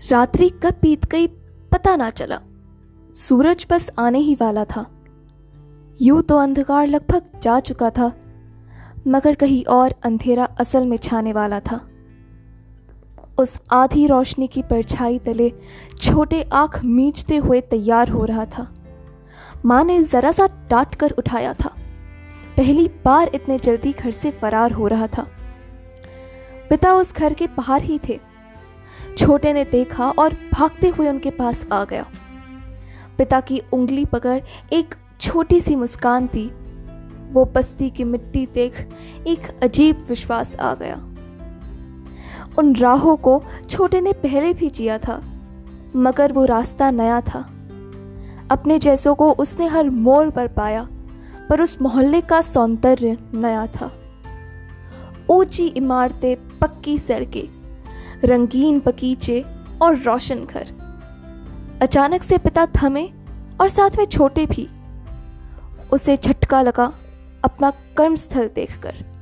रात्रि कब बीत गई पता ना चला। सूरज बस आने ही वाला था। यूँ तो अंधकार लगभग जा चुका था, मगर कहीं और अंधेरा असल में छाने वाला था। उस आधी रोशनी की परछाई तले छोटे आँख मीचते हुए तैयार हो रहा था। माँ ने जरा सा डांट कर उठाया था। पहली बार इतने जल्दी घर से फरार हो रहा था। पिता उस घर के बाहर ही थे। छोटे ने देखा और भागते हुए उनके पास आ गया। पिता की उंगली पकड़ एक छोटी सी मुस्कान थी वो बस्ती की मिट्टी देख एक अजीब विश्वास आ गया। उन राहों को छोटे ने पहले भी जिया था, मगर वो रास्ता नया था। अपने जैसों को उसने हर मोड़ पर पाया, पर उस मोहल्ले का सौंदर्य नया था। ऊँची इमारतें पक्की सड़कें रंगीन बगीचे और रोशन घर। अचानक से पिता थमे और साथ में छोटे भी। उसे झटका लगा अपना कर्मस्थल देखकर।